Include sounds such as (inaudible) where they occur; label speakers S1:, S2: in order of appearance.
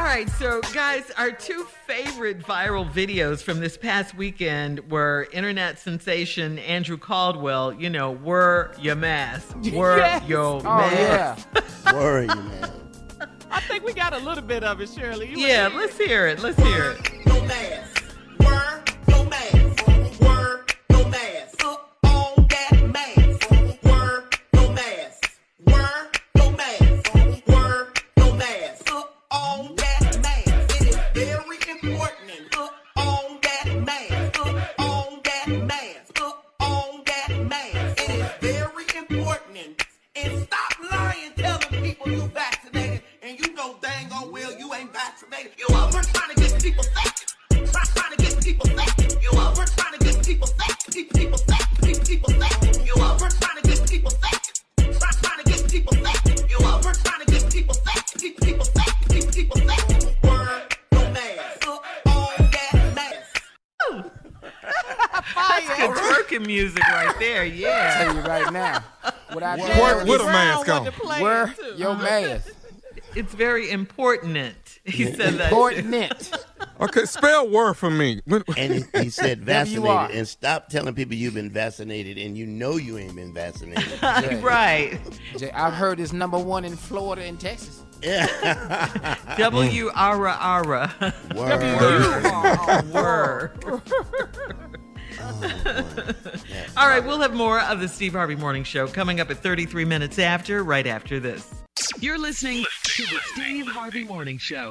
S1: All right, so guys, our two favorite viral videos from this past weekend were internet sensation Andrew Caldwell, you know, were your mask, (laughs) were
S2: Yes.
S1: your
S2: Oh,
S1: mask.
S2: yeah. (laughs) Were your mask.
S3: I think we got a little bit of it, Shirley. You
S1: Yeah, let's hear it. Let's hear it. Good twerking music right there. Yeah.
S2: I'll tell you right now. What I
S1: Word,
S2: did
S1: with a mask on.
S2: Wear your mask.
S1: It's very important. He said that.
S2: Important. (laughs)
S4: Okay, spell word for me.
S5: And he, he said (laughs)
S2: Wherever you are.
S5: vaccinated. And stop telling people you've been vaccinated and you know you ain't been vaccinated. (laughs)
S1: right.
S2: Jay, I've heard it's number one in Florida and Texas.
S5: Yeah.
S1: W ara ara.
S2: Word.
S1: Word. All right, we'll have more of the Steve Harvey Morning Show coming up at 33 minutes after, right after this.
S6: You're listening to the Steve Harvey Morning Show.